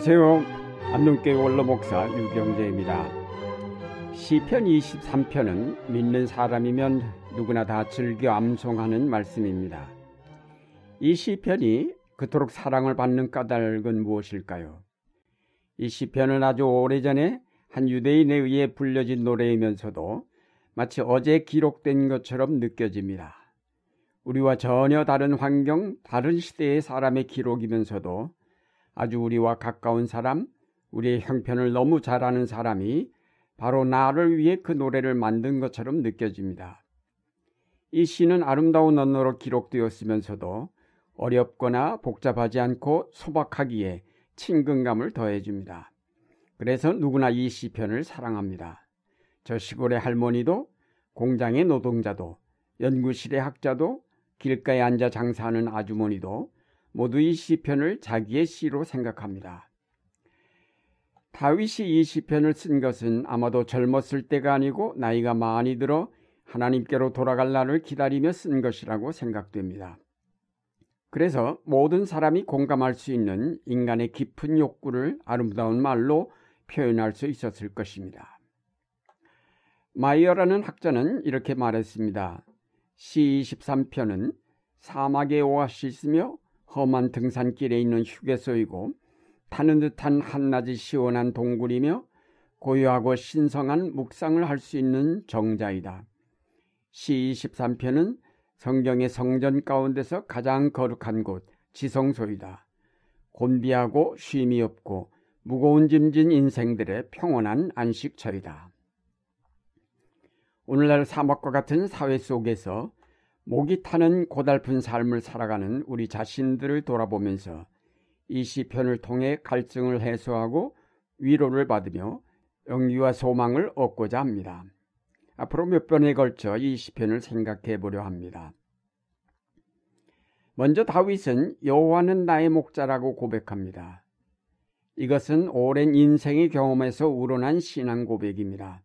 안녕하세요. 안동교회 원로목사 유경재입니다. 시편 23편은 믿는 사람이면 누구나 다 즐겨 암송하는 말씀입니다. 이 시편이 그토록 사랑을 받는 까닭은 무엇일까요? 이 시편은 아주 오래전에 한 유대인에 의해 불려진 노래이면서도 마치 어제 기록된 것처럼 느껴집니다. 우리와 전혀 다른 환경, 다른 시대의 사람의 기록이면서도 아주 우리와 가까운 사람, 우리의 형편을 너무 잘 아는 사람이 바로 나를 위해 그 노래를 만든 것처럼 느껴집니다. 이 시는 아름다운 언어로 기록되었으면서도 어렵거나 복잡하지 않고 소박하기에 친근감을 더해줍니다. 그래서 누구나 이 시편을 사랑합니다. 저 시골의 할머니도 공장의 노동자도 연구실의 학자도 길가에 앉아 장사하는 아주머니도 모두 이 시편을 자기의 시로 생각합니다. 다윗이 이 시편을 쓴 것은 아마도 젊었을 때가 아니고 나이가 많이 들어 하나님께로 돌아갈 날을 기다리며 쓴 것이라고 생각됩니다. 그래서 모든 사람이 공감할 수 있는 인간의 깊은 욕구를 아름다운 말로 표현할 수 있었을 것입니다. 마이어라는 학자는 이렇게 말했습니다. 시 23편은 사막의 오아시스며 험한 등산길에 있는 휴게소이고 타는 듯한 한낮이 시원한 동굴이며 고요하고 신성한 묵상을 할 수 있는 정자이다. 시 23편은 성경의 성전 가운데서 가장 거룩한 곳, 지성소이다. 곤비하고 쉼이 없고 무거운 짐진 인생들의 평온한 안식처이다. 오늘날 사막과 같은 사회 속에서 목이 타는 고달픈 삶을 살아가는 우리 자신들을 돌아보면서 이 시편을 통해 갈증을 해소하고 위로를 받으며 영기와 소망을 얻고자 합니다. 앞으로 몇 번에 걸쳐 이 시편을 생각해 보려 합니다. 먼저 다윗은 여호와는 나의 목자라고 고백합니다. 이것은 오랜 인생의 경험에서 우러난 신앙 고백입니다.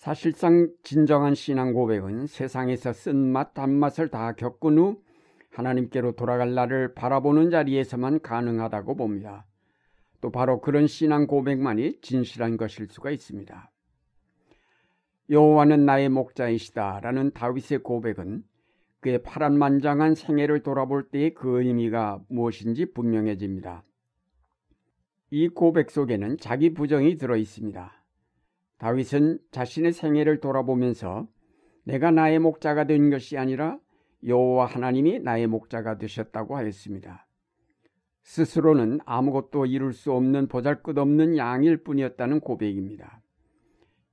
사실상 진정한 신앙 고백은 세상에서 쓴맛 단맛을 다 겪은 후 하나님께로 돌아갈 날을 바라보는 자리에서만 가능하다고 봅니다. 또 바로 그런 신앙 고백만이 진실한 것일 수가 있습니다. 여호와는 나의 목자이시다라는 다윗의 고백은 그의 파란만장한 생애를 돌아볼 때의 그 의미가 무엇인지 분명해집니다. 이 고백 속에는 자기 부정이 들어 있습니다. 다윗은 자신의 생애를 돌아보면서 내가 나의 목자가 된 것이 아니라 여호와 하나님이 나의 목자가 되셨다고 하였습니다. 스스로는 아무것도 이룰 수 없는 보잘것없는 양일 뿐이었다는 고백입니다.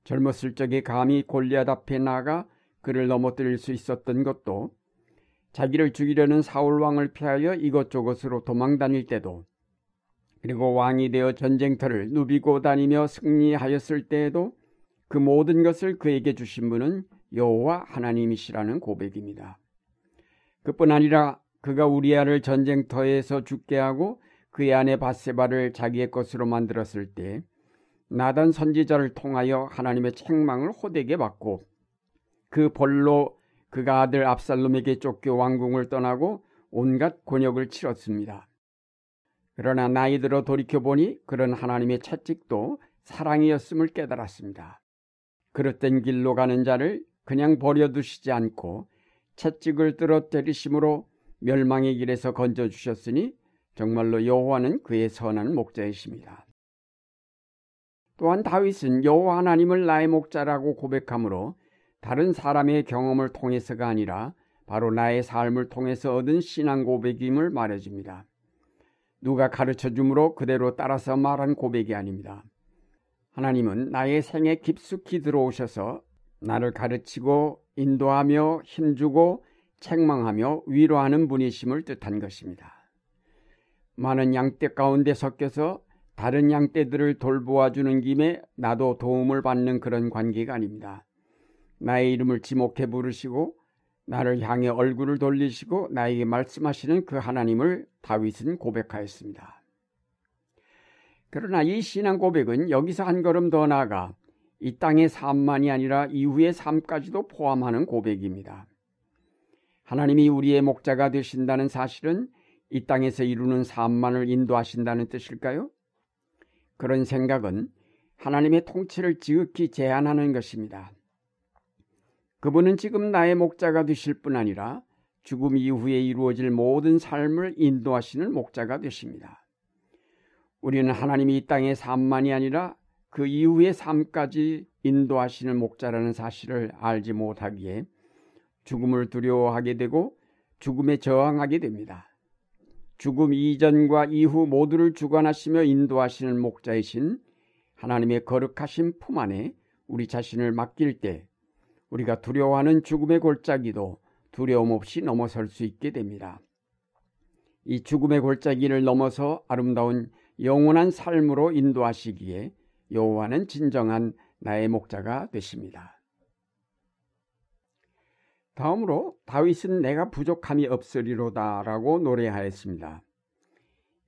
젊었을 적에 감히 골리앗 앞에 나가 그를 넘어뜨릴 수 있었던 것도 자기를 죽이려는 사울 왕을 피하여 이것저것으로 도망 다닐 때도 그리고 왕이 되어 전쟁터를 누비고 다니며 승리하였을 때에도 그 모든 것을 그에게 주신 분은 여호와 하나님이시라는 고백입니다. 그뿐 아니라 그가 우리아를 전쟁터에서 죽게 하고 그의 아내 바세바를 자기의 것으로 만들었을 때 나단 선지자를 통하여 하나님의 책망을 호되게 받고 그 벌로 그가 아들 압살롬에게 쫓겨 왕궁을 떠나고 온갖 곤욕을 치렀습니다. 그러나 나이 들어 돌이켜보니 그런 하나님의 채찍도 사랑이었음을 깨달았습니다. 그릇된 길로 가는 자를 그냥 버려두시지 않고 채찍을 들어 때리심으로 멸망의 길에서 건져 주셨으니 정말로 여호와는 그의 선한 목자이십니다. 또한 다윗은 여호와 하나님을 나의 목자라고 고백하므로 다른 사람의 경험을 통해서가 아니라 바로 나의 삶을 통해서 얻은 신앙 고백임을 말해줍니다. 누가 가르쳐 주므로 그대로 따라서 말한 고백이 아닙니다. 하나님은 나의 생에 깊숙이 들어오셔서 나를 가르치고 인도하며 힘주고 책망하며 위로하는 분이심을 뜻한 것입니다. 많은 양떼 가운데 섞여서 다른 양떼들을 돌보아 주는 김에 나도 도움을 받는 그런 관계가 아닙니다. 나의 이름을 지목해 부르시고 나를 향해 얼굴을 돌리시고 나에게 말씀하시는 그 하나님을 다윗은 고백하였습니다. 그러나 이 신앙 고백은 여기서 한 걸음 더 나아가 이 땅의 삶만이 아니라 이후의 삶까지도 포함하는 고백입니다. 하나님이 우리의 목자가 되신다는 사실은 이 땅에서 이루는 삶만을 인도하신다는 뜻일까요? 그런 생각은 하나님의 통치를 지극히 제한하는 것입니다. 그분은 지금 나의 목자가 되실 뿐 아니라 죽음 이후에 이루어질 모든 삶을 인도하시는 목자가 되십니다. 우리는 하나님이 이 땅의 삶만이 아니라 그 이후의 삶까지 인도하시는 목자라는 사실을 알지 못하기에 죽음을 두려워하게 되고 죽음에 저항하게 됩니다. 죽음 이전과 이후 모두를 주관하시며 인도하시는 목자이신 하나님의 거룩하신 품 안에 우리 자신을 맡길 때 우리가 두려워하는 죽음의 골짜기도 두려움 없이 넘어설 수 있게 됩니다. 이 죽음의 골짜기를 넘어서 아름다운 영원한 삶으로 인도하시기에 여호와는 진정한 나의 목자가 되십니다. 다음으로 다윗은 내가 부족함이 없으리로다라고 노래하였습니다.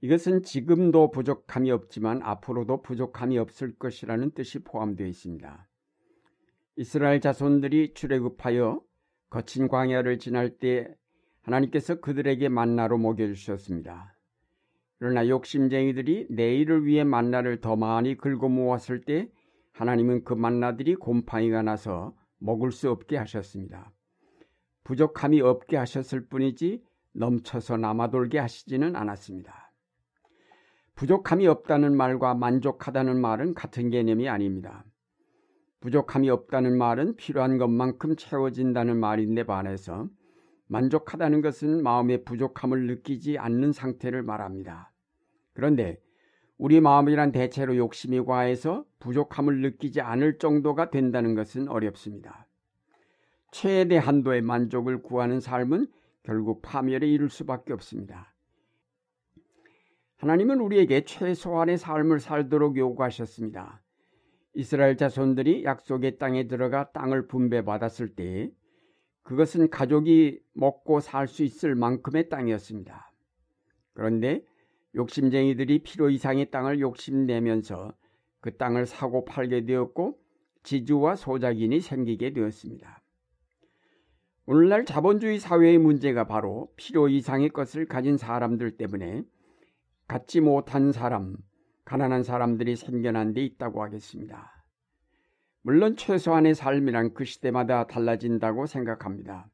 이것은 지금도 부족함이 없지만 앞으로도 부족함이 없을 것이라는 뜻이 포함되어 있습니다. 이스라엘 자손들이 출애굽하여 거친 광야를 지날 때 하나님께서 그들에게 만나로 먹여 주셨습니다. 그러나 욕심쟁이들이 내일을 위해 만나를 더 많이 긁어 모았을 때 하나님은 그 만나들이 곰팡이가 나서 먹을 수 없게 하셨습니다. 부족함이 없게 하셨을 뿐이지 넘쳐서 남아돌게 하시지는 않았습니다. 부족함이 없다는 말과 만족하다는 말은 같은 개념이 아닙니다. 부족함이 없다는 말은 필요한 것만큼 채워진다는 말인데 반해서 만족하다는 것은 마음의 부족함을 느끼지 않는 상태를 말합니다. 그런데 우리 마음이란 대체로 욕심이 과해서 부족함을 느끼지 않을 정도가 된다는 것은 어렵습니다. 최대 한도의 만족을 구하는 삶은 결국 파멸에 이를 수밖에 없습니다. 하나님은 우리에게 최소한의 삶을 살도록 요구하셨습니다. 이스라엘 자손들이 약속의 땅에 들어가 땅을 분배받았을 때 그것은 가족이 먹고 살 수 있을 만큼의 땅이었습니다. 그런데 욕심쟁이들이 필요 이상의 땅을 욕심내면서 그 땅을 사고 팔게 되었고 지주와 소작인이 생기게 되었습니다. 오늘날 자본주의 사회의 문제가 바로 필요 이상의 것을 가진 사람들 때문에 갖지 못한 사람, 가난한 사람들이 생겨난 데 있다고 하겠습니다. 물론 최소한의 삶이란 그 시대마다 달라진다고 생각합니다.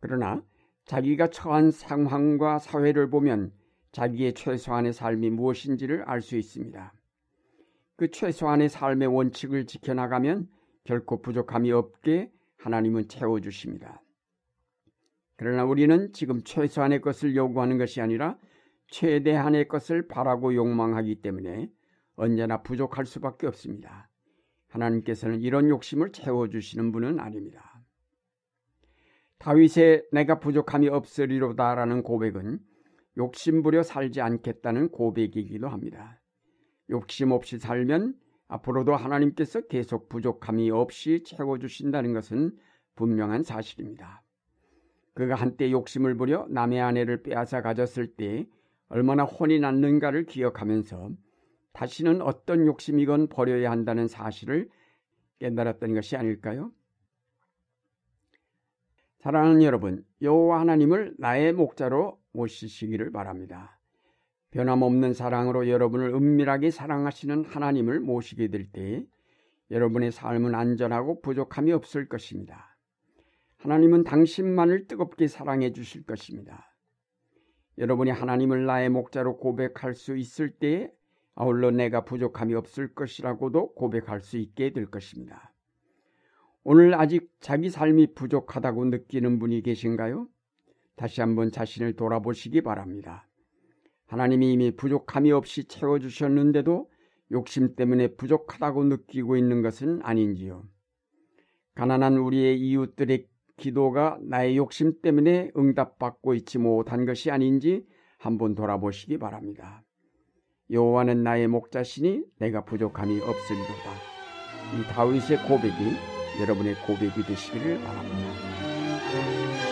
그러나 자기가 처한 상황과 사회를 보면 자기의 최소한의 삶이 무엇인지를 알 수 있습니다. 그 최소한의 삶의 원칙을 지켜나가면 결코 부족함이 없게 하나님은 채워주십니다. 그러나 우리는 지금 최소한의 것을 요구하는 것이 아니라 최대한의 것을 바라고 욕망하기 때문에 언제나 부족할 수밖에 없습니다. 하나님께서는 이런 욕심을 채워주시는 분은 아닙니다. 다윗의 내가 부족함이 없으리로다라는 고백은 욕심부려 살지 않겠다는 고백이기도 합니다. 욕심 없이 살면 앞으로도 하나님께서 계속 부족함이 없이 채워주신다는 것은 분명한 사실입니다. 그가 한때 욕심을 부려 남의 아내를 빼앗아 가졌을 때 얼마나 혼이 났는가를 기억하면서 다시는 어떤 욕심이건 버려야 한다는 사실을 깨달았던 것이 아닐까요? 사랑하는 여러분, 여호와 하나님을 나의 목자로 모시시기를 바랍니다. 변함없는 사랑으로 여러분을 은밀하게 사랑하시는 하나님을 모시게 될 때 여러분의 삶은 안전하고 부족함이 없을 것입니다. 하나님은 당신만을 뜨겁게 사랑해 주실 것입니다. 여러분이 하나님을 나의 목자로 고백할 수 있을 때에 아울러 내가 부족함이 없을 것이라고도 고백할 수 있게 될 것입니다. 오늘 아직 자기 삶이 부족하다고 느끼는 분이 계신가요? 다시 한번 자신을 돌아보시기 바랍니다. 하나님이 이미 부족함이 없이 채워주셨는데도 욕심 때문에 부족하다고 느끼고 있는 것은 아닌지요. 가난한 우리의 이웃들의 기도가 나의 욕심 때문에 응답받고 있지 못한 것이 아닌지 한번 돌아보시기 바랍니다. 여호와는 나의 목자시니 내가 부족함이 없으리로다. 이 다윗의 고백이 여러분의 고백이 되시기를 바랍니다.